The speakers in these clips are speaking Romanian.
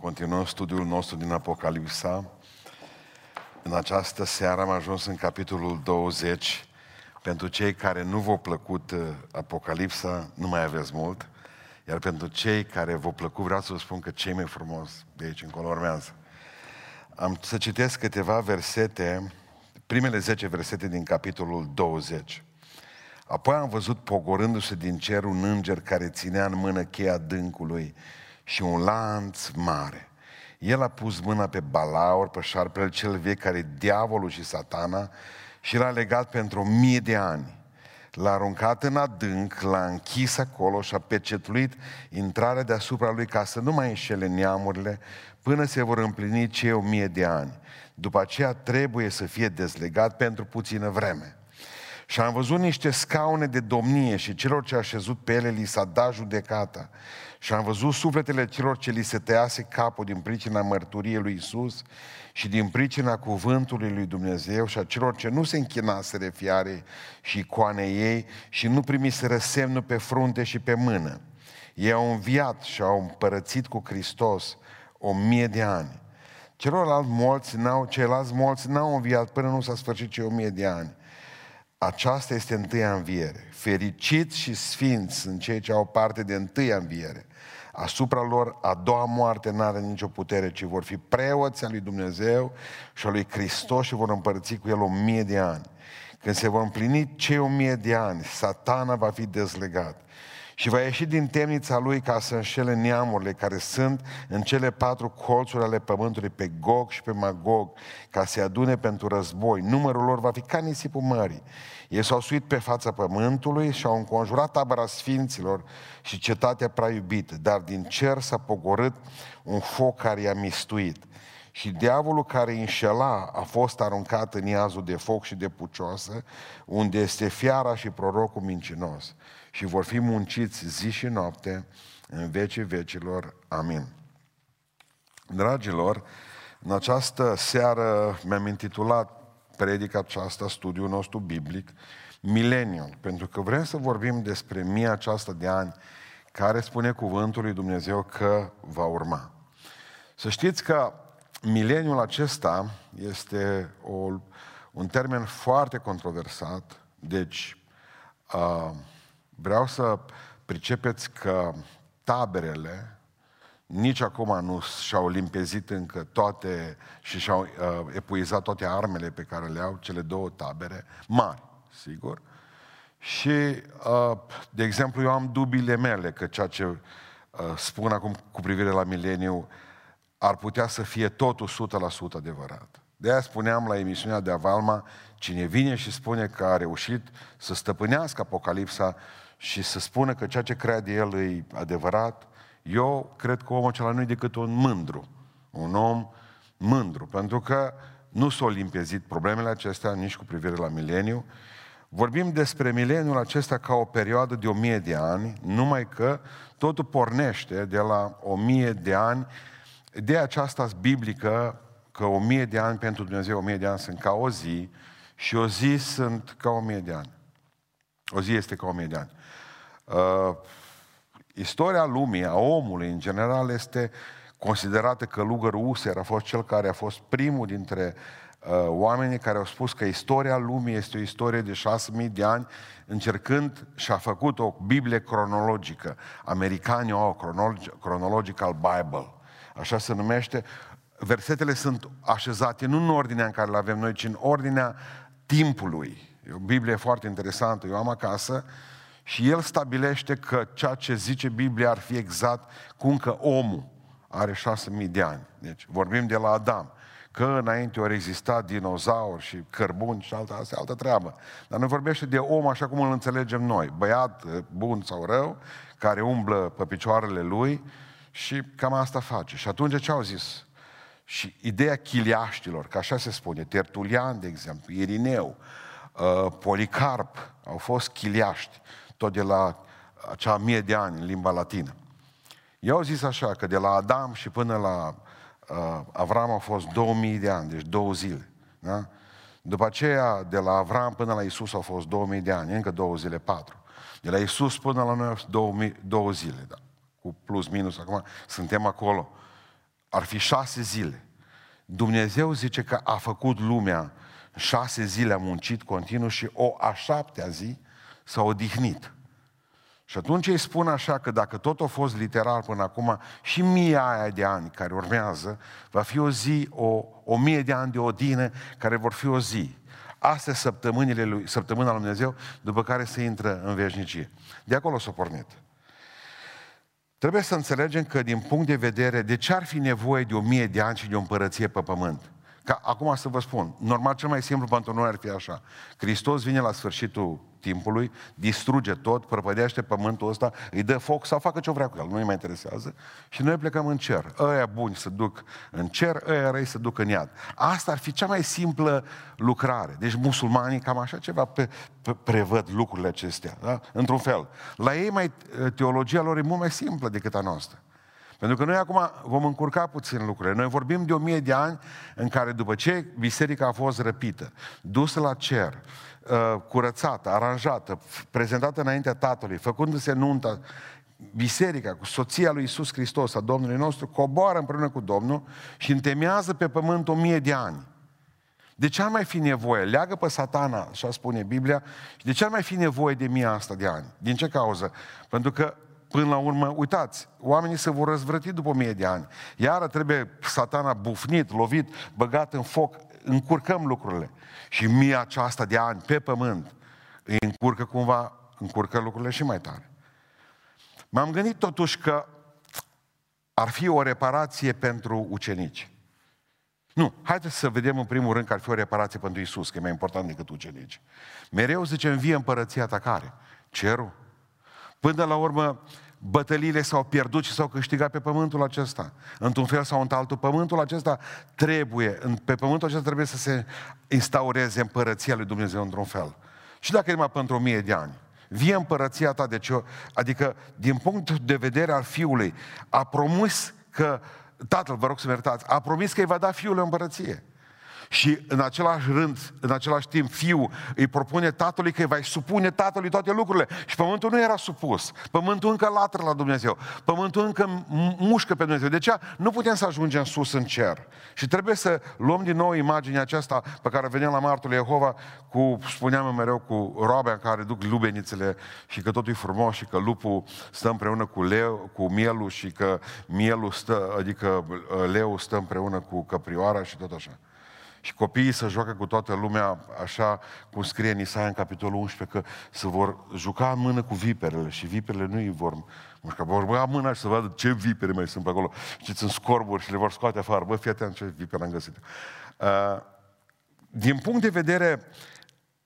Continuăm studiul nostru din Apocalipsa. În această seară am ajuns în capitolul 20. Pentru cei care nu v-au plăcut uh, Apocalipsa, nu mai aveți mult. Iar pentru cei care v-au plăcut, vreau să vă spun că cei mai frumos de aici încolo urmează. Am să citesc câteva versete, primele 10 versete din capitolul 20. Apoi am văzut pogorându-se din cer un înger care ținea în mână cheia dâncului și un lanț mare. El a pus mâna pe balaur, pe șarpele cel vechi, care e diavolul și satana, și l-a legat pentru o mie de ani. L-a aruncat în adânc, l-a închis acolo și a pecetluit intrarea deasupra lui ca să nu mai înșele neamurile până se vor împlini cei o mie de ani. După aceea trebuie să fie dezlegat pentru puțină vreme. Și am văzut niște scaune de domnie și celor ce a șezut pe ele li s-a dat judecata. Și am văzut sufletele celor ce li se tăiase capul din pricina mărturiei lui Isus și din pricina cuvântului lui Dumnezeu și a celor ce nu se închinaseră fiare și icoane ei și nu primiseră semnul pe frunte și pe mână. Ei au înviat și au împărățit cu Hristos o mie de ani. Celorlalți morți n-au, ceilalți morți n-au înviat până nu s-a sfârșit cei o mie de ani. Aceasta este întâia înviere. Fericiți și sfinți sunt cei ce au parte de întâia înviere. Asupra lor a doua moarte nu are nicio putere, ci vor fi preoți al lui Dumnezeu și al lui Hristos și vor împărți cu el o mie de ani. Când se vor împlini cei o mie de ani, satana va fi dezlegat și va ieși din temnița lui ca să înșele neamurile care sunt în cele patru colțuri ale pământului, pe Gog și pe Magog, ca să-i adune pentru război. Numărul lor va fi ca nisipul mării. Ei s-au suit pe fața pământului și au înconjurat tabăra sfinților și cetatea prea iubită, dar din cer s-a pogorât un foc care i-a mistuit. Și diavolul care înșela a fost aruncat în iazul de foc și de pucioasă, unde este fiara și prorocul mincinos și vor fi munciți zi și noapte în vecii vecilor. Amin. Dragilor, în această seară mi-am intitulat predica aceasta, studiul nostru biblic, Mileniul, pentru că vrem să vorbim despre mia aceasta de ani care spune cuvântul lui Dumnezeu că va urma. Să știți că mileniul acesta este o, un termen foarte controversat, deci uh, Vreau să pricepeți că taberele nici acum nu și-au limpezit încă toate și și-au uh, epuizat toate armele pe care le au cele două tabere, mari, sigur. Și, uh, de exemplu, eu am dubile mele că ceea ce uh, spun acum cu privire la mileniu ar putea să fie totul 100% adevărat. De aia spuneam la emisiunea de Avalma, cine vine și spune că a reușit să stăpânească Apocalipsa, și să spună că ceea ce crede el e adevărat, eu cred că omul acela nu e decât un mândru. Un om mândru, pentru că nu s-au limpezit problemele acestea nici cu privire la mileniu. Vorbim despre mileniul acesta ca o perioadă de o mie de ani, numai că totul pornește de la o mie de ani. De aceasta biblică că o mie de ani pentru Dumnezeu, o mie de ani sunt ca o zi și o zi sunt ca o mie de ani. O zi este ca o mie de ani. Uh, istoria lumii, a omului în general, este considerată că Lugărul User a fost cel care a fost primul dintre uh, oamenii care au spus că istoria lumii este o istorie de 6.000 de ani, încercând și a făcut o Biblie cronologică. Americanii au o chronological Bible. Așa se numește. Versetele sunt așezate nu în ordinea în care le avem noi, ci în ordinea timpului. E o Biblie foarte interesantă. Eu am acasă și el stabilește că ceea ce zice Biblia ar fi exact cum că omul are șase mii de ani. Deci vorbim de la Adam. Că înainte ori exista dinozauri și cărbuni și alta, asta altă treabă. Dar nu vorbește de om așa cum îl înțelegem noi. Băiat bun sau rău, care umblă pe picioarele lui și cam asta face. Și atunci ce au zis? Și ideea chiliaștilor, că așa se spune, Tertulian, de exemplu, Irineu, uh, Policarp, au fost chiliaști tot de la acea mie de ani în limba latină. Eu au zis așa, că de la Adam și până la uh, Avram au fost 2000 de ani, deci două zile. Da? După aceea, de la Avram până la Isus au fost 2000 de ani, încă două zile, patru. De la Isus până la noi au fost 2000, două zile, da. cu plus minus, acum suntem acolo. ar fi șase zile. Dumnezeu zice că a făcut lumea șase zile, a muncit continuu și o a șaptea zi s-a odihnit. Și atunci îi spun așa că dacă tot a fost literal până acum, și mia aia de ani care urmează, va fi o zi, o, o mie de ani de odine, care vor fi o zi. Astea săptămânile lui, săptămâna lui Dumnezeu, după care se intră în veșnicie. De acolo s-a pornit. Trebuie să înțelegem că din punct de vedere de ce ar fi nevoie de o mie de ani și de o împărăție pe pământ. Ca acum să vă spun, normal cel mai simplu pentru noi ar fi așa. Hristos vine la sfârșitul timpului, distruge tot, prăpădește pământul ăsta, îi dă foc sau facă ce vrea cu el, nu-i mai interesează și noi plecăm în cer. Ăia buni să duc în cer, ăia răi să duc în iad. Asta ar fi cea mai simplă lucrare. Deci musulmanii cam așa ceva pe, pe, prevăd lucrurile acestea, da? într-un fel. La ei mai, teologia lor e mult mai simplă decât a noastră. Pentru că noi acum vom încurca puțin lucrurile. Noi vorbim de o mie de ani în care după ce biserica a fost răpită, dusă la cer, uh, curățată, aranjată, prezentată înaintea Tatălui, făcându-se nunta, biserica cu soția lui Isus Hristos, a Domnului nostru, coboară împreună cu Domnul și întemeiază pe pământ o mie de ani. De ce ar mai fi nevoie? Leagă pe satana, așa spune Biblia, și de ce ar mai fi nevoie de mie asta de ani? Din ce cauză? Pentru că Până la urmă, uitați, oamenii se vor răzvrăti după mie de ani. Iară trebuie satana bufnit, lovit, băgat în foc, încurcăm lucrurile. Și mie aceasta de ani pe pământ îi încurcă cumva, încurcă lucrurile și mai tare. M-am gândit totuși că ar fi o reparație pentru ucenici. Nu, haideți să vedem în primul rând că ar fi o reparație pentru Isus, că e mai important decât ucenici. Mereu zice, învie împărăția ta care? Cerul? Până la urmă, bătăliile s-au pierdut și s-au câștigat pe pământul acesta. Într-un fel sau într-altul, pământul acesta trebuie, pe pământul acesta trebuie să se instaureze împărăția lui Dumnezeu într-un fel. Și dacă e numai pentru o mie de ani. Vie împărăția ta, deci, adică din punct de vedere al fiului, a promis că, tatăl, vă rog să-mi iertați, a promis că îi va da fiul împărăție. Și în același rând, în același timp, fiul îi propune tatălui că îi va supune tatălui toate lucrurile. Și pământul nu era supus. Pământul încă latră la Dumnezeu. Pământul încă mușcă pe Dumnezeu. De ce? Nu putem să ajungem sus în cer. Și trebuie să luăm din nou imaginea aceasta pe care veneam la martul Jehova cu, spuneam mereu, cu roabea în care duc lubenițele și că totul e frumos și că lupul stă împreună cu leu, cu mielul și că mielul stă, adică leu stă împreună cu căprioara și tot așa. Și copiii să joacă cu toată lumea, așa cum scrie în Isaia în capitolul 11, că se vor juca în mână cu viperele și viperele nu îi vor mușca. Vor băga mâna și să vadă ce vipere mai sunt pe acolo. Și sunt scorburi și le vor scoate afară. Bă, fii atent ce vipere am găsit. Uh, din punct de vedere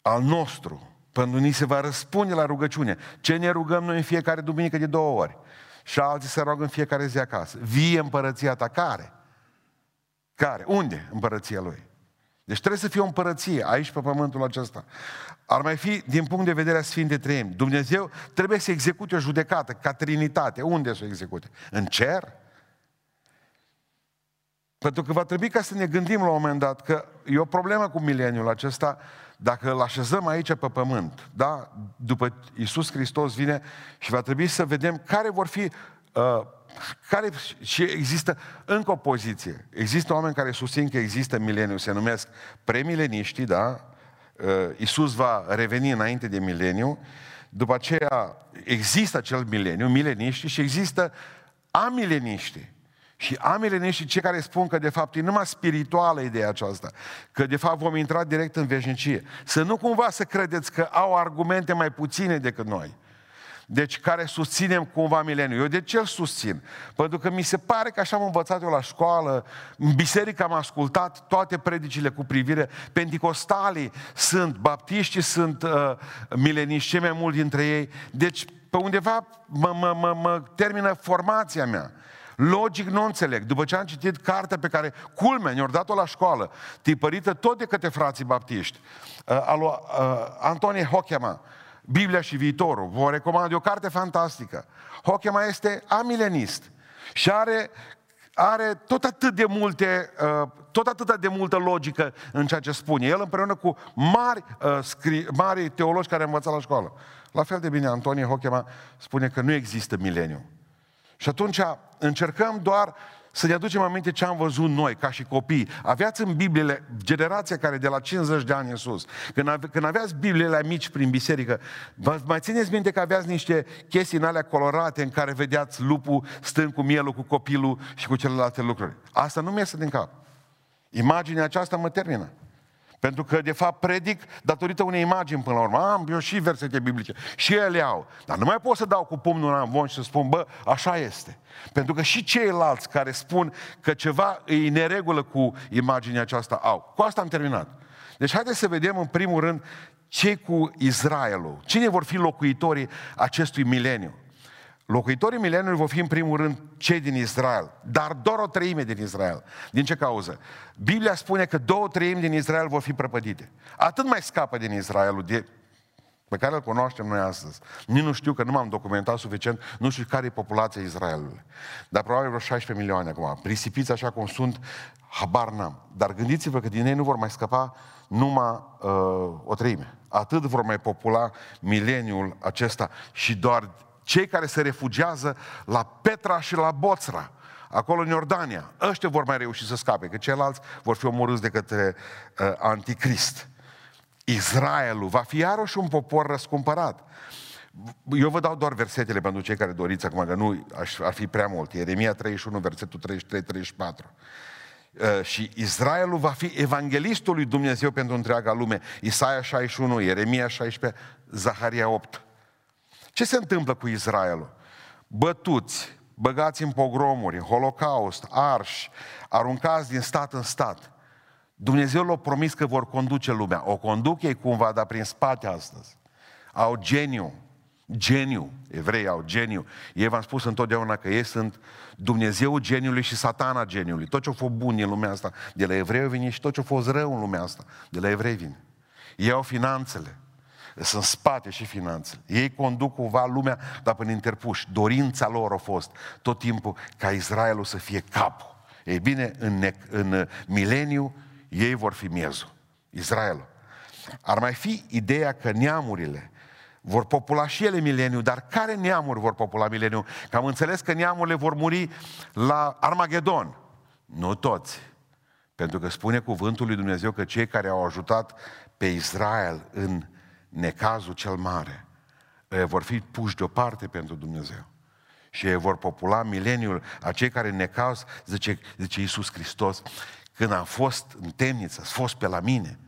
al nostru, pentru ni se va răspunde la rugăciune. Ce ne rugăm noi în fiecare duminică de două ori? Și alții se roagă în fiecare zi acasă. Vie împărăția ta. Care? Care? Unde împărăția lui? Deci trebuie să fie o împărăție aici pe pământul acesta. Ar mai fi, din punct de vedere a Sfinte Treimi, Dumnezeu trebuie să execute o judecată ca Trinitate. Unde să o execute? În cer? Pentru că va trebui ca să ne gândim la un moment dat că e o problemă cu mileniul acesta dacă îl așezăm aici pe pământ, da? După Iisus Hristos vine și va trebui să vedem care vor fi uh, care și există încă o poziție. Există oameni care susțin că există mileniu, se numesc premileniștii, da? Uh, Iisus va reveni înainte de mileniu, după aceea există acel mileniu, mileniști, și există amileniștii. Și amileniștii, cei care spun că de fapt e numai spirituală ideea aceasta, că de fapt vom intra direct în veșnicie. Să nu cumva să credeți că au argumente mai puține decât noi deci care susținem cumva mileniul. Eu de ce îl susțin? Pentru că mi se pare că așa am învățat eu la școală, în biserică am ascultat toate predicile cu privire, penticostalii sunt, baptiștii sunt uh, mileniști, cei mai mulți dintre ei. Deci pe undeva mă, mă, mă, mă termină formația mea. Logic nu înțeleg. După ce am citit cartea pe care, culmea, ne-au dat-o la școală, tipărită tot de către frații baptiști, uh, al uh, Antonie Hochema, Biblia și viitorul. Vă recomand, e o carte fantastică. Hochema este amilenist și are, are tot atât de multe, uh, tot atât de multă logică în ceea ce spune. El împreună cu mari, uh, scri, mari teologi care au învățat la școală. La fel de bine, Antonie Hochema spune că nu există mileniu. Și atunci încercăm doar să ne aducem aminte ce am văzut noi, ca și copii. Aveați în Biblie, generația care de la 50 de ani în sus, când, ave, când aveați Bibliile mici prin biserică, vă mai țineți minte că aveați niște chestii în alea colorate în care vedeați lupul stând cu mielul, cu copilul și cu celelalte lucruri. Asta nu mi iese din cap. Imaginea aceasta mă termină. Pentru că, de fapt, predic datorită unei imagini până la urmă. Am eu și versete biblice. Și ele au. Dar nu mai pot să dau cu pumnul în von și să spun, bă, așa este. Pentru că și ceilalți care spun că ceva e neregulă cu imaginea aceasta au. Cu asta am terminat. Deci haideți să vedem în primul rând ce cu Israelul. Cine vor fi locuitorii acestui mileniu? Locuitorii mileniului vor fi în primul rând cei din Israel, dar doar o treime din Israel. Din ce cauză? Biblia spune că două treimi din Israel vor fi prăpădite. Atât mai scapă din Israelul de, pe care îl cunoaștem noi astăzi. Nici nu știu că nu m-am documentat suficient, nu știu care e populația Israelului. Dar probabil vreo 16 milioane acum. Prisipiți așa cum sunt, habar n-am. Dar gândiți-vă că din ei nu vor mai scăpa numai uh, o treime. Atât vor mai popula mileniul acesta și doar cei care se refugiază la Petra și la Boțra, acolo în Iordania. Ăștia vor mai reuși să scape, că ceilalți vor fi omorâți de către uh, anticrist. Israelul va fi iarăși un popor răscumpărat. Eu vă dau doar versetele pentru cei care doriți acum, că nu ar fi prea mult. Ieremia 31, versetul 33-34. Uh, și Israelul va fi evanghelistul lui Dumnezeu pentru întreaga lume. Isaia 61, Ieremia 16, Zaharia 8. Ce se întâmplă cu Israelul? Bătuți, băgați în pogromuri, în holocaust, arși, aruncați din stat în stat. Dumnezeu l-a promis că vor conduce lumea. O conduc ei cumva, dar prin spate astăzi. Au geniu. Geniu. Evrei au geniu. Ei v-am spus întotdeauna că ei sunt Dumnezeu geniului și satana geniului. Tot ce a fost bun în lumea asta, de la evrei vine și tot ce a fost rău în lumea asta, de la evrei vine. Ei au finanțele. Sunt spate și finanțele. Ei conduc cumva lumea, dar până interpuși. Dorința lor a fost tot timpul ca Israelul să fie capul. Ei bine, în, ne- în mileniu, ei vor fi miezul. Israelul. Ar mai fi ideea că neamurile vor popula și ele mileniu, dar care neamuri vor popula mileniu? Că am înțeles că neamurile vor muri la Armagedon. Nu toți. Pentru că spune cuvântul lui Dumnezeu că cei care au ajutat pe Israel în necazul cel mare, vor fi puși deoparte pentru Dumnezeu. Și ei vor popula mileniul, acei care în necaz, zice, zice Iisus Hristos, când am fost în temniță, ați fost pe la mine,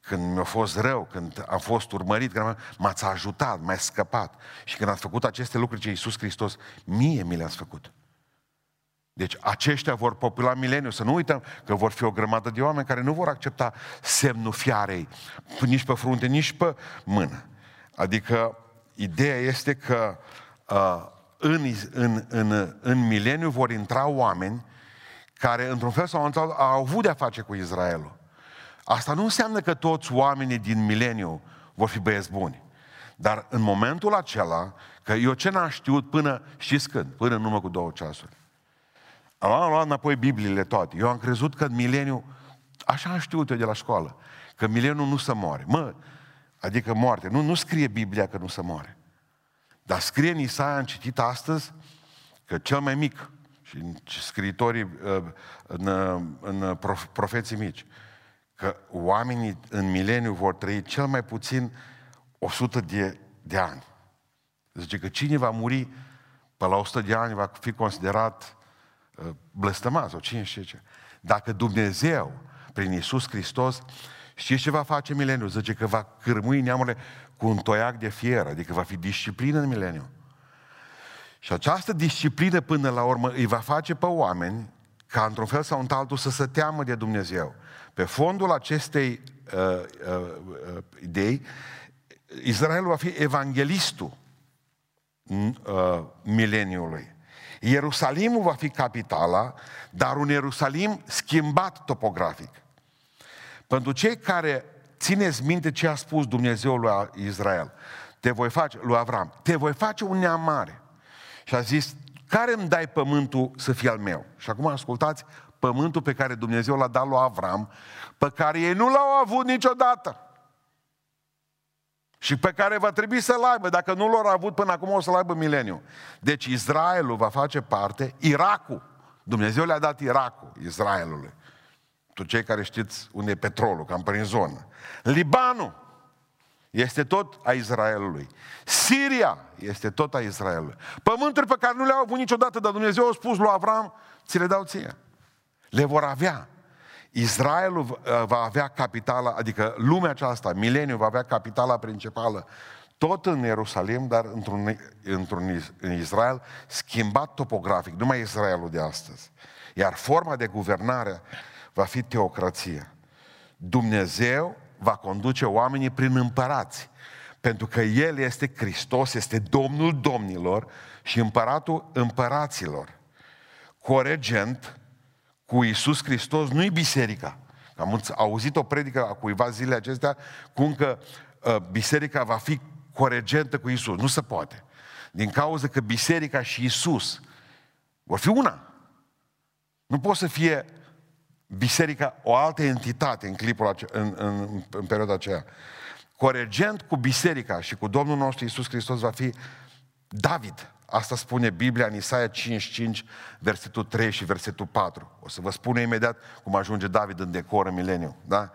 când mi-a fost rău, când am fost urmărit, când m-ați ajutat, m-ați scăpat. Și când ați făcut aceste lucruri ce Iisus Hristos, mie mi le-ați făcut. Deci aceștia vor popula mileniu. Să nu uităm că vor fi o grămadă de oameni care nu vor accepta semnul fiarei, nici pe frunte, nici pe mână. Adică ideea este că uh, în, în, în, în mileniu vor intra oameni care, într-un fel sau altul, au avut de-a face cu Israelul. Asta nu înseamnă că toți oamenii din mileniu vor fi băieți buni. Dar în momentul acela, că eu ce n-am știut până, știți când? Până în urmă cu două ceasuri. Am luat înapoi Bibliile toate. Eu am crezut că în mileniu, așa am știut eu de la școală, că mileniu nu se moare. Mă, adică moarte. Nu, nu scrie Biblia că nu se moare. Dar scrie în Isaia, am citit astăzi, că cel mai mic, și scriitorii uh, în, în profeții mici, că oamenii în mileniu vor trăi cel mai puțin 100 de, de ani. Zice că cine va muri pe la 100 de ani va fi considerat Uh, blăstămat sau cine știe ce. Dacă Dumnezeu, prin Iisus Hristos, știți ce va face mileniul? Zice că va cârmui neamurile cu un toiac de fier, adică va fi disciplină în mileniu. Și această disciplină până la urmă îi va face pe oameni ca într-un fel sau într-altul să se teamă de Dumnezeu. Pe fondul acestei uh, uh, uh, idei, Israelul va fi evanghelistul uh, mileniului. Ierusalimul va fi capitala, dar un Ierusalim schimbat topografic. Pentru cei care țineți minte ce a spus Dumnezeu lui Israel, te voi face, lui Avram, te voi face un neam mare. Și a zis, care îmi dai pământul să fie al meu? Și acum ascultați pământul pe care Dumnezeu l-a dat lui Avram, pe care ei nu l-au avut niciodată. Și pe care va trebui să-l aibă. Dacă nu l-au avut până acum, o să-l aibă mileniu. Deci Israelul va face parte, Irakul, Dumnezeu le-a dat Irakul, Israelului. Tu cei care știți unde e petrolul, cam prin zonă. Libanul este tot a Israelului. Siria este tot a Israelului. Pământuri pe care nu le-au avut niciodată, dar Dumnezeu a spus lui Avram, ți le dau ție. Le vor avea. Israelul va avea capitala, adică lumea aceasta, mileniul va avea capitala principală tot în Ierusalim, dar într-un, într-un în Israel schimbat topografic, numai Israelul de astăzi. Iar forma de guvernare va fi teocrație. Dumnezeu va conduce oamenii prin împărați. Pentru că El este Hristos, este Domnul domnilor și împăratul împăraților. Coregent cu Isus Hristos nu-i biserica. Am auzit o predică a cuiva zilele acestea cum că uh, biserica va fi coregentă cu Isus. Nu se poate. Din cauza că biserica și Isus vor fi una. Nu poate să fie biserica o altă entitate în clipul ace- în, în, în perioada aceea. Coregent cu biserica și cu Domnul nostru Isus Hristos va fi David. Asta spune Biblia în Isaia 55, versetul 3 și versetul 4. O să vă spun imediat cum ajunge David în decor în mileniu. Da?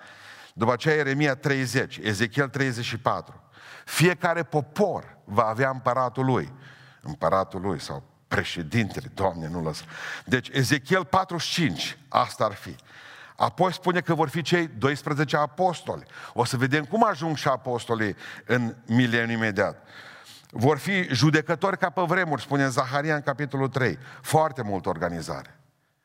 După aceea Ieremia 30, Ezechiel 34. Fiecare popor va avea împăratul lui. Împăratul lui sau președintele, Doamne, nu lăsă. Deci, Ezechiel 45, asta ar fi. Apoi spune că vor fi cei 12 apostoli. O să vedem cum ajung și apostolii în mileniu imediat. Vor fi judecători ca pe vremuri, spune Zaharia în capitolul 3. Foarte multă organizare.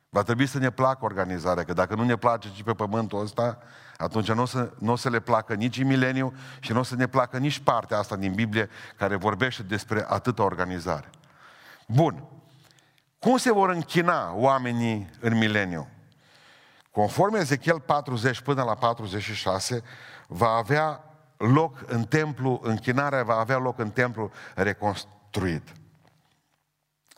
Va trebui să ne placă organizarea, că dacă nu ne place și pe pământul ăsta, atunci nu o să, nu o să le placă nici în mileniu și nu o să ne placă nici partea asta din Biblie care vorbește despre atâta organizare. Bun. Cum se vor închina oamenii în mileniu? Conform Ezechiel 40 până la 46, va avea loc în templu, închinarea va avea loc în templu reconstruit.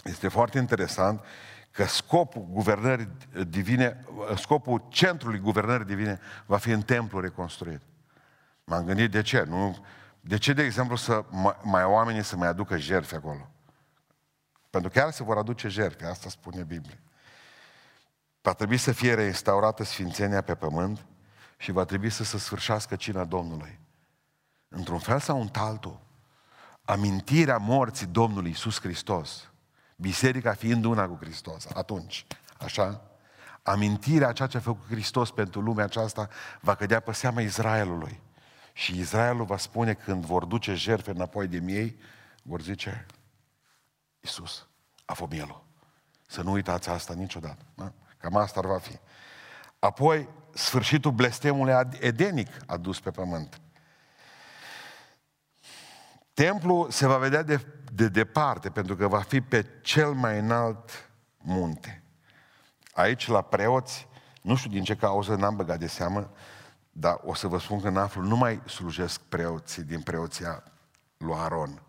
Este foarte interesant că scopul guvernării divine, scopul centrului guvernării divine va fi în templu reconstruit. M-am gândit de ce? Nu, de ce, de exemplu, să mai, mai oamenii să mai aducă jertfe acolo? Pentru că chiar se vor aduce jertfe, asta spune Biblia. Va trebui să fie reinstaurată sfințenia pe pământ și va trebui să se sfârșească cina Domnului. Într-un fel sau în altul, amintirea morții Domnului Iisus Hristos, biserica fiind una cu Hristos, atunci, așa, amintirea a ceea ce a făcut Hristos pentru lumea aceasta va cădea pe seama Israelului. Și Israelul va spune când vor duce jertfe înapoi de miei, vor zice, Iisus a fost mielul. Să nu uitați asta niciodată. Da? Cam asta ar va fi. Apoi, sfârșitul blestemului edenic adus pe pământ. Templul se va vedea de, de departe, pentru că va fi pe cel mai înalt munte. Aici, la preoți, nu știu din ce cauză, n-am băgat de seamă, dar o să vă spun că în aflu nu mai slujesc preoții din preoția lui Aron,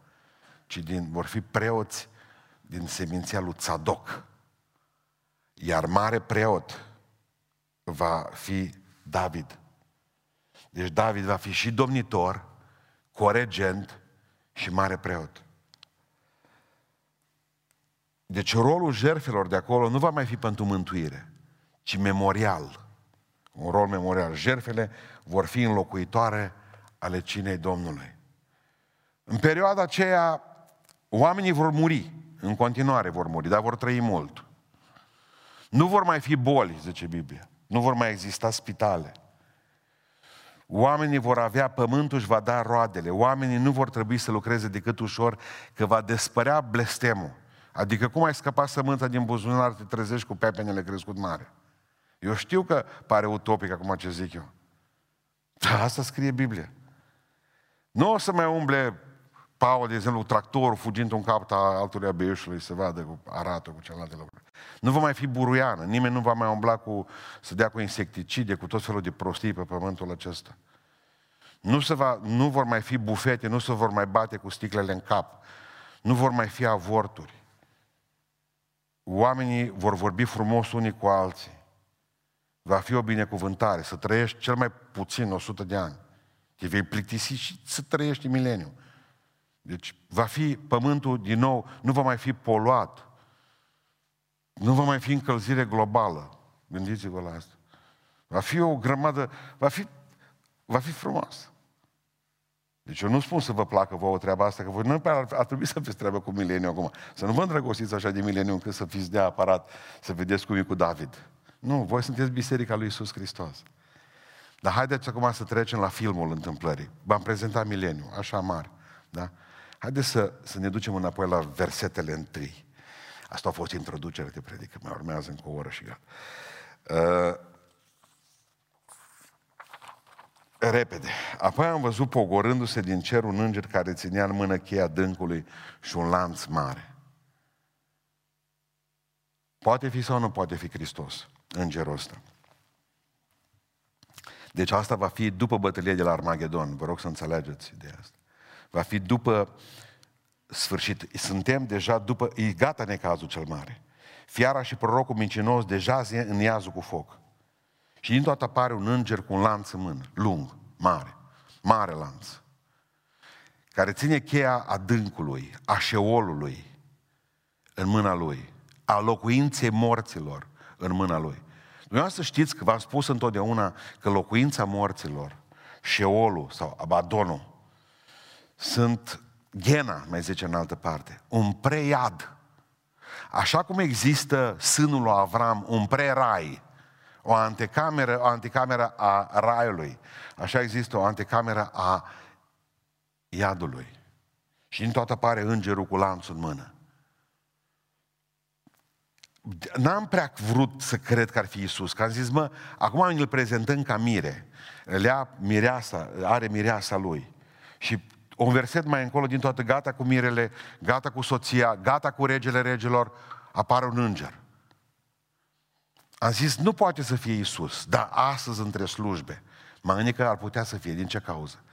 ci din, vor fi preoți din seminția lui Tzadok. Iar mare preot va fi David. Deci David va fi și domnitor, coregent și mare preot. Deci rolul jertfelor de acolo nu va mai fi pentru mântuire, ci memorial. Un rol memorial. Jertfele vor fi înlocuitoare ale cinei Domnului. În perioada aceea, oamenii vor muri. În continuare vor muri, dar vor trăi mult. Nu vor mai fi boli, zice Biblia. Nu vor mai exista spitale. Oamenii vor avea, pământul își va da roadele. Oamenii nu vor trebui să lucreze decât ușor, că va despărea blestemul. Adică cum ai scăpat sămânța din buzunar, te trezești cu pepenele crescut mare. Eu știu că pare utopic acum ce zic eu. Dar asta scrie Biblia. Nu o să mai umble Paul, de exemplu, tractorul fugind un cap altului abeiușului să vadă cu arată cu celelalte lucruri. Nu va mai fi buruiană, nimeni nu va mai umbla cu, să dea cu insecticide, cu tot felul de prostii pe pământul acesta. Nu, se va, nu vor mai fi bufete, nu se vor mai bate cu sticlele în cap, nu vor mai fi avorturi. Oamenii vor vorbi frumos unii cu alții. Va fi o binecuvântare, să trăiești cel mai puțin 100 de ani. Te vei plictisi și să trăiești mileniu. Deci va fi pământul din nou, nu va mai fi poluat. Nu va mai fi încălzire globală. Gândiți-vă la asta. Va fi o grămadă, va fi, va fi frumos. Deci eu nu spun să vă placă vouă treaba asta, că voi nu ar, ar trebui să fiți treabă cu mileniu acum. Să nu vă îndrăgostiți așa de mileniu încât să fiți de aparat, să vedeți cum e cu David. Nu, voi sunteți Biserica lui Isus Hristos. Dar haideți acum să trecem la filmul întâmplării. V-am prezentat mileniu, așa mare. Da? Haideți să, să ne ducem înapoi la versetele întâi. Asta a fost introducerea de predică, mai urmează încă o oră și gata. Uh, repede. Apoi am văzut pogorându-se din cer un înger care ținea în mână cheia dâncului și un lanț mare. Poate fi sau nu poate fi Hristos, îngerul ăsta. Deci asta va fi după bătălia de la Armagedon. Vă rog să înțelegeți ideea asta. Va fi după sfârșit. Suntem deja după... E gata necazul cel mare. Fiara și prorocul mincinos deja în iazul cu foc. Și din toată apare un înger cu un lanț în mână, lung, mare, mare lanț, care ține cheia adâncului, a șeolului în mâna lui, a locuinței morților în mâna lui. Dumneavoastră știți că v-am spus întotdeauna că locuința morților, șeolul sau abadonul, sunt ghena, mai zice în altă parte, un preiad. Așa cum există sânul lui Avram, un prerai, o antecameră, o antecameră a raiului. Așa există o antecameră a iadului. Și din toată apare îngerul cu lanțul în mână. N-am prea vrut să cred că ar fi Isus, că am zis, mă, acum îl prezentăm ca mire. Le ia mireasa, are mireasa lui. Și un verset mai încolo, din toată gata cu mirele, gata cu soția, gata cu regele regilor, apare un înger. Am zis, nu poate să fie Isus, dar astăzi între slujbe. Mă gândesc că ar putea să fie. Din ce cauză?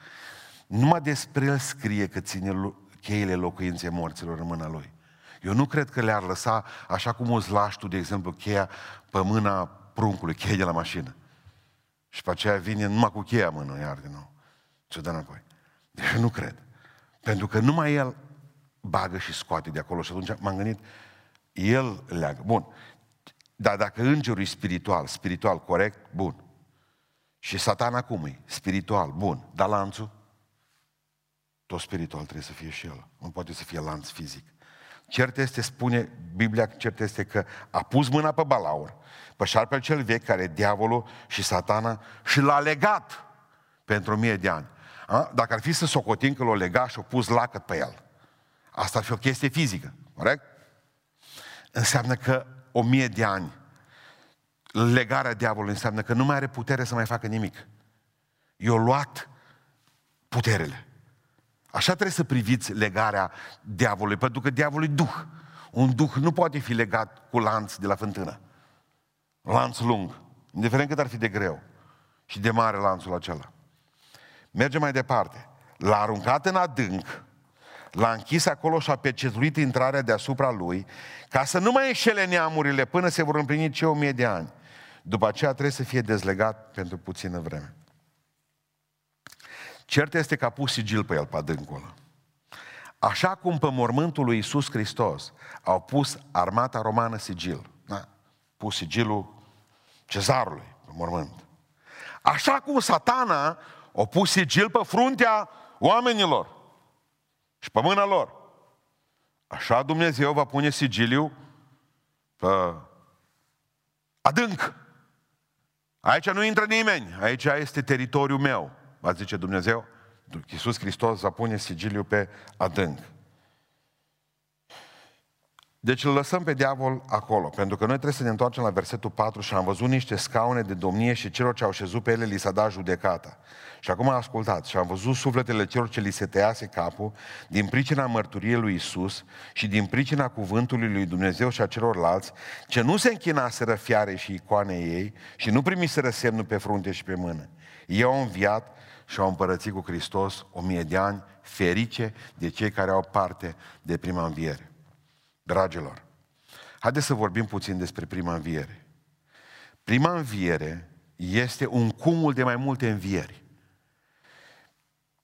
Numai despre el scrie că ține cheile locuinței morților în mâna lui. Eu nu cred că le-ar lăsa, așa cum îți lași tu, de exemplu, cheia pe mâna pruncului, cheia de la mașină. Și pe aceea vine numai cu cheia mână, iar din nou. Ce dă înapoi. Deci nu cred. Pentru că numai el bagă și scoate de acolo. Și atunci m-am gândit, el leagă. Bun. Dar dacă îngerul e spiritual, spiritual corect, bun. Și satana cum e? Spiritual, bun. Dar lanțul? Tot spiritual trebuie să fie și el. Nu poate să fie lanț fizic. Cert este, spune Biblia, cert este că a pus mâna pe balaur, pe șarpele cel vechi, care e diavolul și satana, și l-a legat pentru o mie de ani. A? Dacă ar fi să socotim că l-a legat și a pus lacăt pe el, asta ar fi o chestie fizică, corect? Înseamnă că o mie de ani, legarea diavolului înseamnă că nu mai are putere să mai facă nimic. I-a luat puterele. Așa trebuie să priviți legarea diavolului, pentru că diavolul e duh. Un duh nu poate fi legat cu lanț de la fântână. Lanț lung, indiferent cât ar fi de greu și de mare lanțul acela. Mergem mai departe. L-a aruncat în adânc, l-a închis acolo și a pecetuit intrarea deasupra lui, ca să nu mai înșele neamurile până se vor împlini cei o mie de ani. După aceea trebuie să fie dezlegat pentru puțină vreme. Cert este că a pus sigil pe el pe adâncul Așa cum pe mormântul lui Isus Hristos au pus armata romană sigil. Da? Pus sigilul cezarului pe mormânt. Așa cum satana a pus sigil pe fruntea oamenilor și pe mâna lor. Așa Dumnezeu va pune sigiliu pe adânc. Aici nu intră nimeni, aici este teritoriul meu, va zice Dumnezeu. Iisus Hristos va pune sigiliu pe adânc. Deci îl lăsăm pe diavol acolo, pentru că noi trebuie să ne întoarcem la versetul 4 și am văzut niște scaune de domnie și celor ce au șezut pe ele li s-a dat judecata. Și acum ascultați, și am văzut sufletele celor ce li se tăiase capul din pricina mărturiei lui Isus și din pricina cuvântului lui Dumnezeu și a celorlalți, ce nu se închinaseră fiare și icoane ei și nu primiseră semnul pe frunte și pe mână. Ei au înviat și au împărățit cu Hristos o mie de ani, ferice de cei care au parte de prima înviere. Dragilor, haideți să vorbim puțin despre prima înviere. Prima înviere este un cumul de mai multe învieri.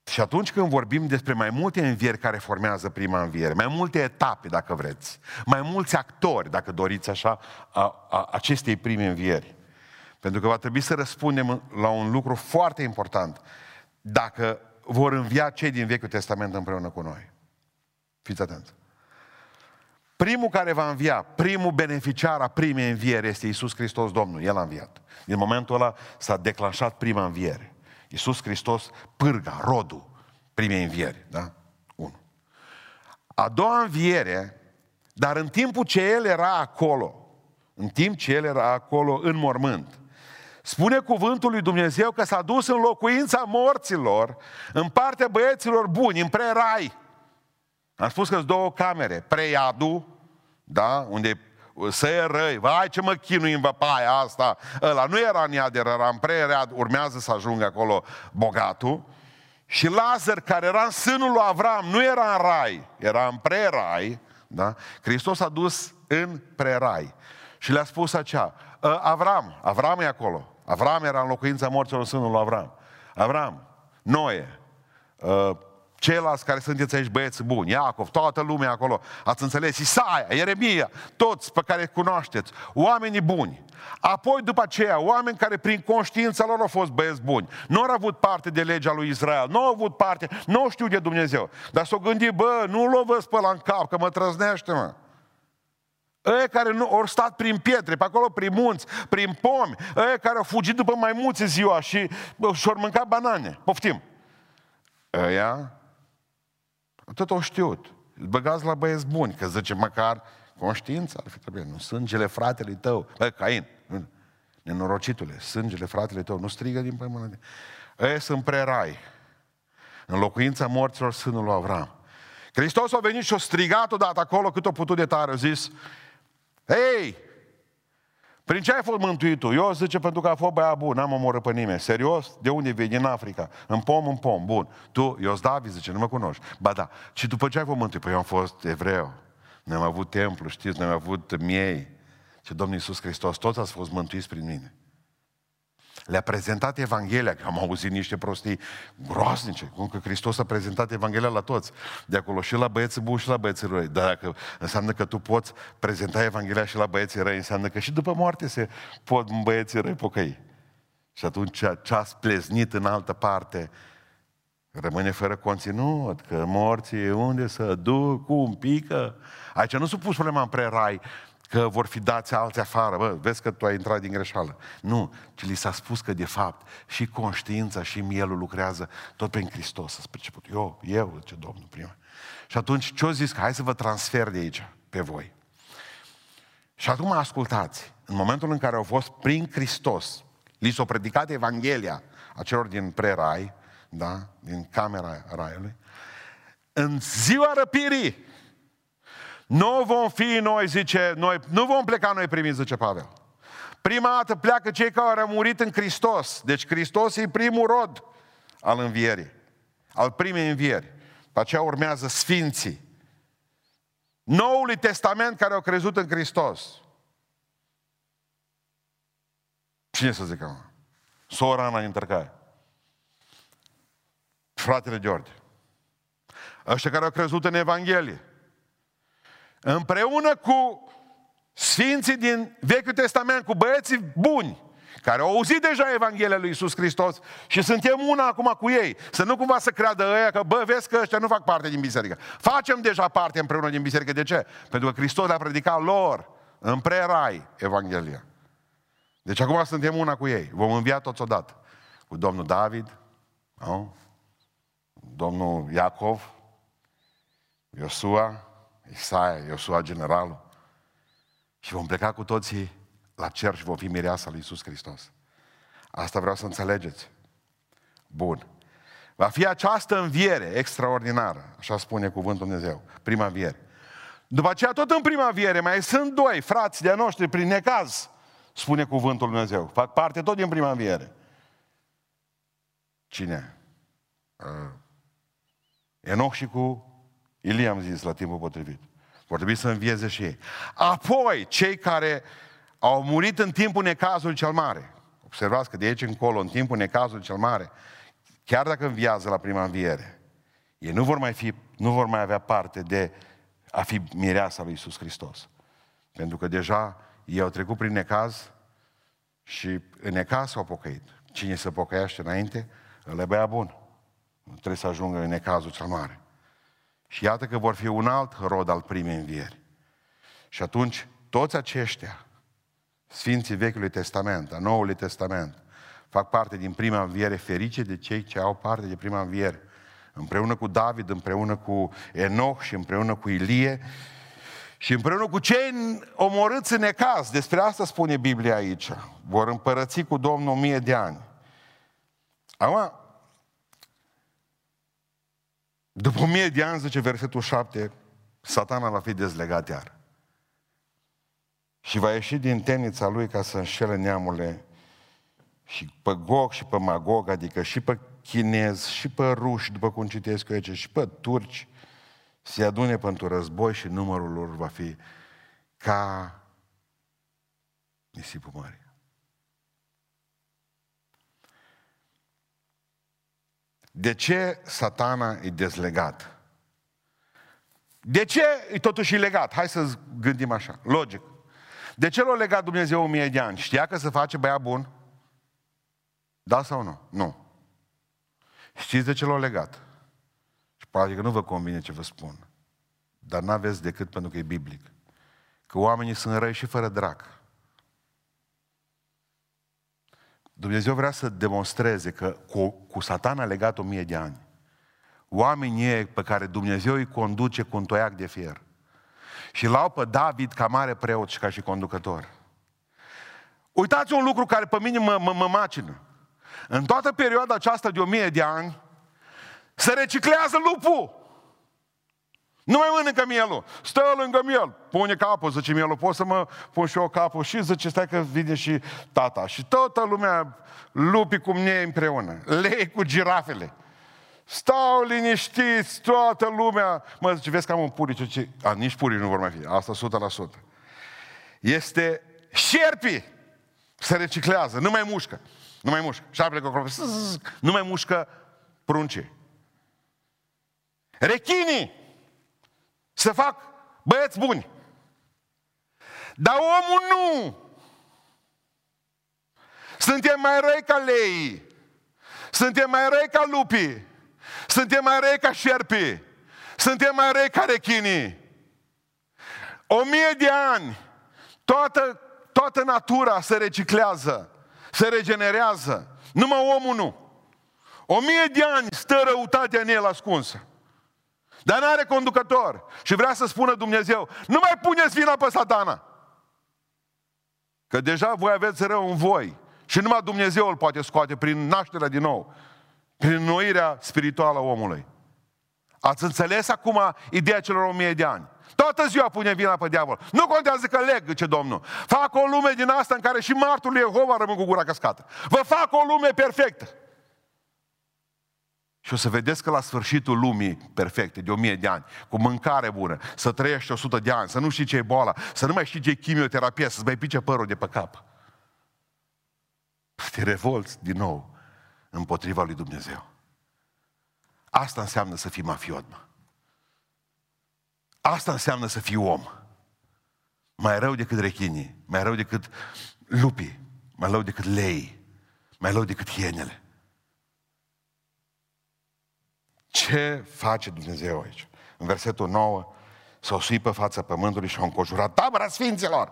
Și atunci când vorbim despre mai multe învieri care formează prima înviere, mai multe etape, dacă vreți, mai mulți actori, dacă doriți așa, a, a acestei prime învieri. Pentru că va trebui să răspundem la un lucru foarte important. Dacă vor învia cei din Vechiul Testament împreună cu noi. Fiți atenți. Primul care va învia, primul beneficiar a primei învieri este Isus Hristos Domnul. El a înviat. Din momentul ăla s-a declanșat prima înviere. Iisus Hristos, pârga, rodul primei învieri. Da? Unu. A doua înviere, dar în timpul ce El era acolo, în timp ce El era acolo în mormânt, Spune cuvântul lui Dumnezeu că s-a dus în locuința morților, în partea băieților buni, în prerai. Am spus că sunt două camere. Preiadu, da, unde să e răi, vai ce mă chinui în văpaia asta, ăla nu era în Iader, era în preread, urmează să ajungă acolo bogatul, și Lazar, care era în sânul lui Avram, nu era în rai, era în prerai, da? Hristos a dus în prerai. Și le-a spus așa, ă, Avram, Avram e acolo, Avram era în locuința morților în sânul lui Avram, Avram, Noe, ă, ceilalți care sunteți aici băieți buni, Iacov, toată lumea acolo, ați înțeles, Isaia, Ieremia, toți pe care cunoașteți, oamenii buni. Apoi după aceea, oameni care prin conștiința lor au fost băieți buni, nu au avut parte de legea lui Israel, nu au avut parte, nu știu de Dumnezeu, dar s-au gândit, bă, nu lovesc pe la în cap, că mă trăznește, mă. Ei care nu, au stat prin pietre, pe acolo prin munți, prin pomi, ei care au fugit după maimuțe ziua și și-au mâncat banane. Poftim. Ăia tot o știut. Îl băgați la băieți buni, că zice măcar conștiința ar fi trebuit. Nu sângele fratelui tău. Bă, Cain, nenorocitule, sângele fratelui tău, nu strigă din pământ. Ei sunt prerai. În locuința morților sânul lui Avram. Hristos a venit și a strigat odată acolo cât a putut de tare. A zis, Hei, prin ce ai fost mântuit tu? Eu zice pentru că a fost băiat bun, n-am omorât pe nimeni. Serios? De unde vii? Din Africa. În pom, în pom. Bun. Tu, eu David, zice, nu mă cunoști. Ba da. Și după ce ai fost mântuit? Păi eu am fost evreu. Noi am avut templu, știți, noi am avut miei. Și Domnul Iisus Hristos, toți ați fost mântuiți prin mine. Le-a prezentat Evanghelia, că am auzit niște prostii groaznice, cum că Hristos a prezentat Evanghelia la toți, de acolo și la băieții buni și la băieții răi. Dar dacă înseamnă că tu poți prezenta Evanghelia și la băieții răi, înseamnă că și după moarte se pot băieții răi pocăi. Și atunci ce a spleznit în altă parte rămâne fără conținut, că morții unde să duc, cum pică. Aici nu s-a pus problema în prerai, că vor fi dați alții afară, bă, vezi că tu ai intrat din greșeală. Nu, ci li s-a spus că de fapt și conștiința și mielul lucrează tot prin Hristos, să priceput. Eu, eu, ce Domnul, prima. Și atunci ce-o zis? Că hai să vă transfer de aici, pe voi. Și acum ascultați, în momentul în care au fost prin Hristos, li s-a predicat Evanghelia a celor din prerai, da, din camera raiului, în ziua răpirii, nu vom fi noi, zice, noi, nu vom pleca noi primiți, zice Pavel. Prima dată pleacă cei care au murit în Hristos. Deci Hristos e primul rod al învierii, al primei învieri. Pe aceea urmează sfinții. Noului Testament care au crezut în Hristos. Cine să zică, mă? Sora Ana Intercai. Fratele George. Ăștia care au crezut în Evanghelie împreună cu sfinții din Vechiul Testament, cu băieții buni, care au auzit deja Evanghelia lui Isus Hristos și suntem una acum cu ei. Să nu cumva să creadă ăia că, bă, vezi că ăștia nu fac parte din biserică. Facem deja parte împreună din biserică. De ce? Pentru că Hristos le-a predicat lor în prerai Evanghelia. Deci acum suntem una cu ei. Vom învia toți odată. Cu domnul David, nu? domnul Iacov, Iosua, Isaia, Iosua generalul. Și vom pleca cu toții la cer și vom fi mireasa lui Iisus Hristos. Asta vreau să înțelegeți. Bun. Va fi această înviere extraordinară, așa spune cuvântul Dumnezeu, prima înviere. După aceea, tot în prima înviere, mai sunt doi frați de-a noștri prin necaz, spune cuvântul Dumnezeu. Fac parte tot din prima înviere. Cine? Uh, Enoch și cu Ilie am zis la timpul potrivit. Vor trebui să învieze și ei. Apoi, cei care au murit în timpul necazului cel mare. Observați că de aici încolo, în timpul necazului cel mare, chiar dacă înviază la prima înviere, ei nu vor mai, fi, nu vor mai avea parte de a fi mireasa lui Isus Hristos. Pentru că deja ei au trecut prin necaz și în necaz s-au pocăit. Cine se pocăiește înainte, îl e băia bun. Nu trebuie să ajungă în necazul cel mare. Și iată că vor fi un alt rod al primei învieri. Și atunci, toți aceștia, Sfinții Vechiului Testament, a Noului Testament, fac parte din prima înviere ferice de cei ce au parte de prima înviere. Împreună cu David, împreună cu Enoch și împreună cu Ilie și împreună cu cei omorâți în necaz. Despre asta spune Biblia aici. Vor împărăți cu Domnul o mie de ani. Acum, după o mie de ani, zice versetul 7, satana va fi dezlegat iar. Și va ieși din temnița lui ca să înșele neamurile și pe Gog și pe Magog, adică și pe chinezi, și pe ruși, după cum citesc eu aici, și pe turci, se adune pentru război și numărul lor va fi ca nisipul mare. De ce satana e dezlegat? De ce e totuși legat? Hai să gândim așa, logic. De ce l-a legat Dumnezeu o mie de ani? Știa că se face băiat bun? Da sau nu? Nu. Știți de ce l-a legat? Și poate că nu vă convine ce vă spun. Dar n-aveți decât pentru că e biblic. Că oamenii sunt răi și fără drac. Dumnezeu vrea să demonstreze că cu, cu satana legat o mie de ani, oamenii pe care Dumnezeu îi conduce cu un toiac de fier și l-au pe David ca mare preot și ca și conducător. Uitați un lucru care pe mine mă, mă, mă macină. În toată perioada aceasta de o mie de ani, se reciclează lupul. Nu mai mănâncă mielul. Stă lângă miel. Pune capul, zice mielul. Pot să mă pun și eu capul? Și zice, stai că vine și tata. Și toată lumea lupi cum ne împreună. Lei cu girafele. Stau liniștiți, toată lumea. Mă zice, vezi că am un purici. Ce... A, nici puri nu vor mai fi. Asta 100%. Este șerpi. Se reciclează. Nu mai mușcă. Nu mai mușcă. Șarpele cu Nu mai mușcă pruncii. Rechinii să fac băieți buni. Dar omul nu. Suntem mai răi ca lei. Suntem mai răi ca lupii. Suntem mai răi ca șerpii. Suntem mai răi ca rechinii. O mie de ani, toată, toată natura se reciclează, se regenerează. Numai omul nu. O mie de ani stă răutatea în el ascunsă. Dar nu are conducător. Și vrea să spună Dumnezeu, nu mai puneți vina pe satana. Că deja voi aveți rău în voi. Și numai Dumnezeu îl poate scoate prin nașterea din nou. Prin noirea spirituală a omului. Ați înțeles acum ideea celor o mie de ani? Toată ziua pune vina pe diavol. Nu contează că leg, ce Domnul. Fac o lume din asta în care și martul lui Jehova rămân cu gura căscată. Vă fac o lume perfectă. Și o să vedeți că la sfârșitul lumii perfecte, de o mie de ani, cu mâncare bună, să trăiești o sută de ani, să nu știi ce e boala, să nu mai știi ce e chimioterapie, să-ți mai pice părul de pe cap. Să te revolți din nou împotriva lui Dumnezeu. Asta înseamnă să fii mafiot, mă. Asta înseamnă să fii om. Mai rău decât rechinii, mai rău decât lupii, mai rău decât lei, mai rău decât hienele. Ce face Dumnezeu aici? În versetul 9, s-au suit pe fața pământului și au înconjurat tabăra sfinților.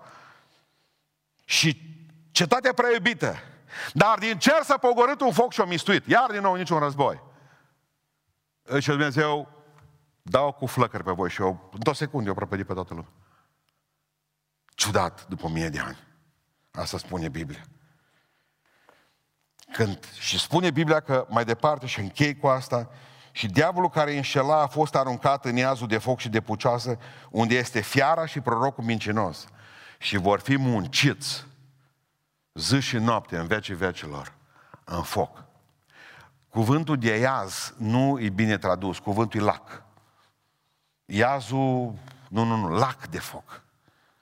Și cetatea prea iubită. Dar din cer s-a pogorât un foc și o mistuit. Iar din nou niciun război. Și Dumnezeu dau cu flăcări pe voi și eu, în două secunde, eu prăpădit pe toată lumea. Ciudat, după mie de ani. Asta spune Biblia. Când, și spune Biblia că mai departe, și închei cu asta, și diavolul care îi înșela a fost aruncat în iazul de foc și de pucioasă, unde este fiara și prorocul mincinos. Și vor fi munciți zi și noapte în vecii vecilor în foc. Cuvântul de iaz nu e bine tradus, cuvântul e lac. Iazul, nu, nu, nu, lac de foc.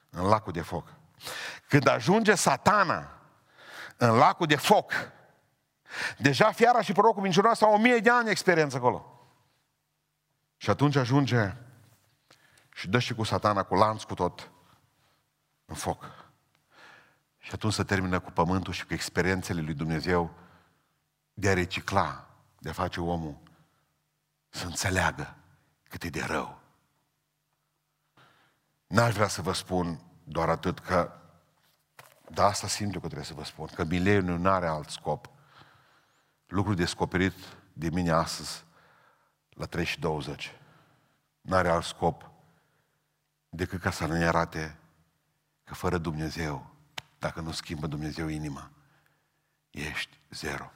În lacul de foc. Când ajunge satana în lacul de foc, Deja fiara și prorocul mincinoasă au o mie de ani experiență acolo. Și atunci ajunge și dă și cu satana, cu lanț, cu tot, în foc. Și atunci se termină cu pământul și cu experiențele lui Dumnezeu de a recicla, de a face omul să înțeleagă cât e de rău. N-aș vrea să vă spun doar atât că, da, asta simt eu că trebuie să vă spun, că mileniul nu are alt scop. Lucru descoperit de mine astăzi, la 3 și 20. N-are alt scop decât ca să ne arate că fără Dumnezeu, dacă nu schimbă Dumnezeu inima, ești zero.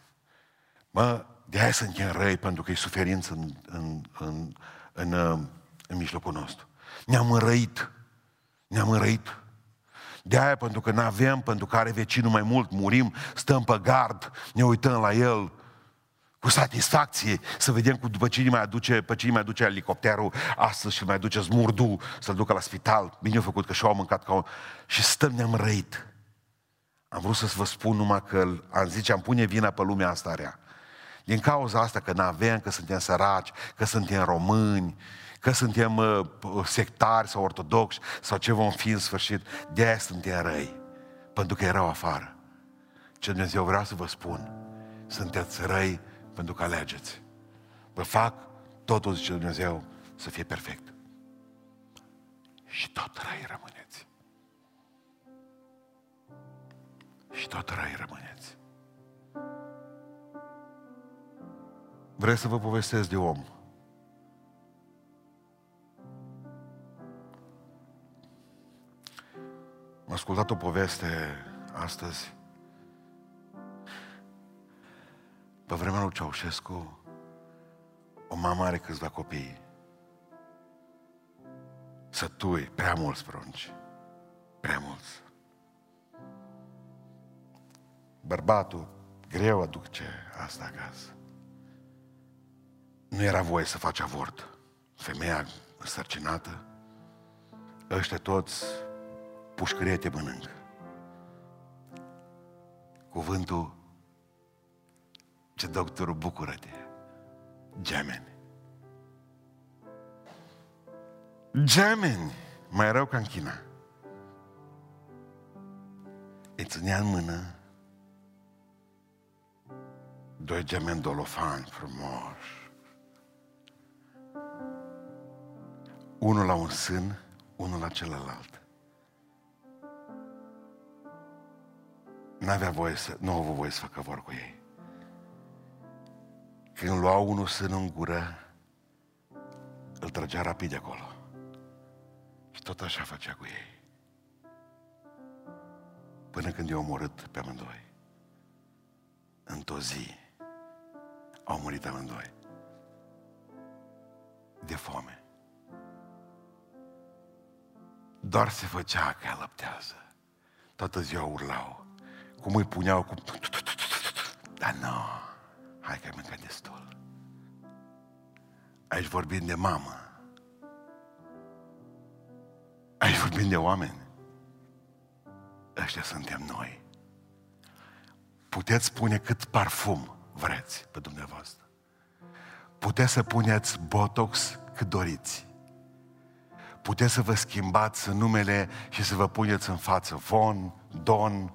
Mă, de aia suntem răi, pentru că e suferință în, în, în, în, în mijlocul nostru. Ne-am înrăit. Ne-am înrăit. De aia, pentru că nu avem, pentru că are vecinul mai mult, murim, stăm pe gard, ne uităm la el, cu satisfacție, să vedem cu după cine mai aduce, pe cine mai aduce elicopterul astăzi și mai aduce zmurdu să-l ducă la spital. Bine a făcut că și-au mâncat ca o... Și stăm ne-am răit. Am vrut să vă spun numai că am zice, am pune vina pe lumea asta rea. Din cauza asta că n-avem, că suntem săraci, că suntem români, că suntem uh, sectari sau ortodoxi sau ce vom fi în sfârșit, de aia suntem răi. Pentru că e rău afară. Ce Dumnezeu vrea să vă spun, sunteți răi pentru că alegeți. Vă fac totul, zice Dumnezeu, să fie perfect. Și tot răi rămâneți. Și tot răi rămâneți. Vreau să vă povestesc de om. Am ascultat o poveste astăzi Pe vremea lui Ceaușescu, o mamă are câțiva copii. Sătui, prea mulți prunci. Prea mulți. Bărbatul greu aduce asta acasă. Nu era voie să faci avort. Femeia însărcinată, ăștia toți pușcărie te mănâncă. Cuvântul ce doctorul, bucură-te. Gemeni. Gemeni. Mai rău ca în China. Îi ținea în mână doi gemeni dolofanți frumoși. Unul la un sân, unul la celălalt. N-avea voie să, nu avea voie să facă vor cu ei. Când lua unul sân în gură, îl trăgea rapid de acolo. Și tot așa făcea cu ei. Până când i-au omorât pe amândoi. Într-o zi au murit amândoi. De foame. Doar se făcea că ea lăptează. Toată ziua urlau. Cum îi puneau cu... Dar nu. No. Hai că ai mâncat destul. Aici vorbim de mamă. Aici vorbim de oameni. Ăștia suntem noi. Puteți spune cât parfum vreți pe dumneavoastră. Puteți să puneți botox cât doriți. Puteți să vă schimbați numele și să vă puneți în față Von, Don.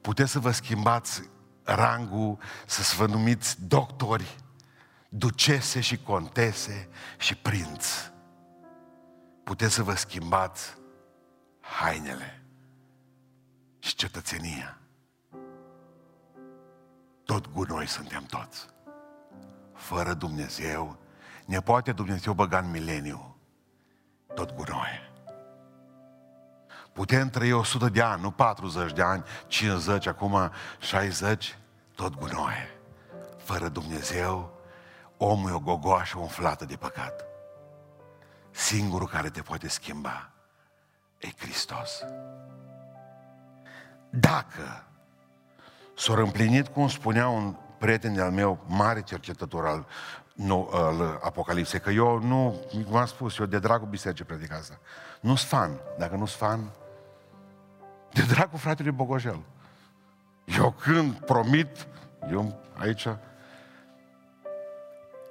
Puteți să vă schimbați rangul să vă numiți doctori, ducese și contese și prinț. Puteți să vă schimbați hainele și cetățenia. Tot gunoi suntem toți. Fără Dumnezeu, ne poate Dumnezeu băga în mileniu. Tot gunoi. Putem trăi 100 de ani, nu 40 de ani, 50, acum 60, tot gunoaie. Fără Dumnezeu, omul e o gogoașă umflată de păcat. Singurul care te poate schimba e Hristos. Dacă s-a împlinit, cum spunea un prieten al meu, mare cercetător al, nu, al Apocalipsei, că eu nu, cum am spus, eu de dragul bisericii predic asta. Nu-s fan. Dacă nu-s fan, de dragul fratelui Bogojel. Eu când promit, Eu aici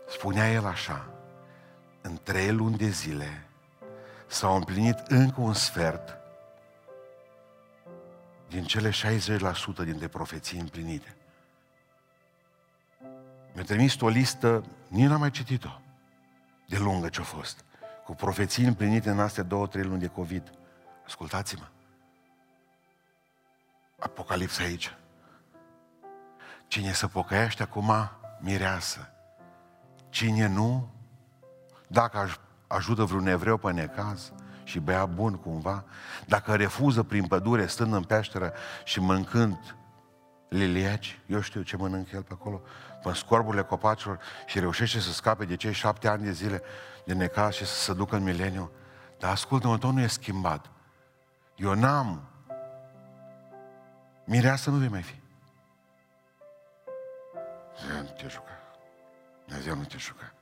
spunea el așa, în trei luni de zile s-au împlinit încă un sfert din cele 60% dintre profeții împlinite. Mi-a trimis o listă, nici n-am mai citit-o, de lungă ce-a fost, cu profeții împlinite în astea două, trei luni de COVID. Ascultați-mă. Apocalipsa aici. Cine se pocăiește acum, mireasă. Cine nu, dacă ajută vreun evreu pe necaz și bea bun cumva, dacă refuză prin pădure, stând în peșteră și mâncând liliaci, eu știu ce mănânc el pe acolo, pe scorburile copacilor și reușește să scape de cei șapte ani de zile de necaz și să se ducă în mileniu. Dar ascultă-mă, tot nu e schimbat. Eu n-am. Mireasă nu vei mai fi. Dumnezeu nu te juca. Dumnezeu nu te juca.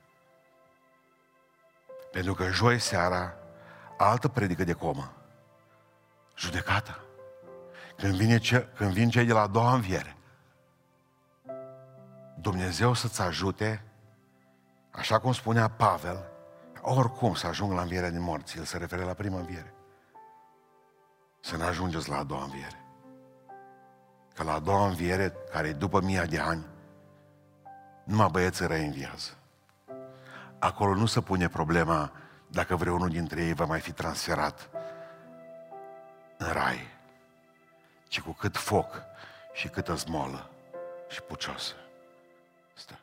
Pentru că joi seara, altă predică de comă. Judecata. Când, vine ce, când vin cei de la a doua înviere, Dumnezeu să-ți ajute, așa cum spunea Pavel, oricum să ajung la învierea din morți, el se referă la prima înviere. Să ne ajungeți la a doua înviere. Că la a doua înviere, care e după mii de ani, numai băieții răi înviază. Acolo nu se pune problema dacă vreunul dintre ei va mai fi transferat în rai, ci cu cât foc și câtă zmolă și pucioasă stă.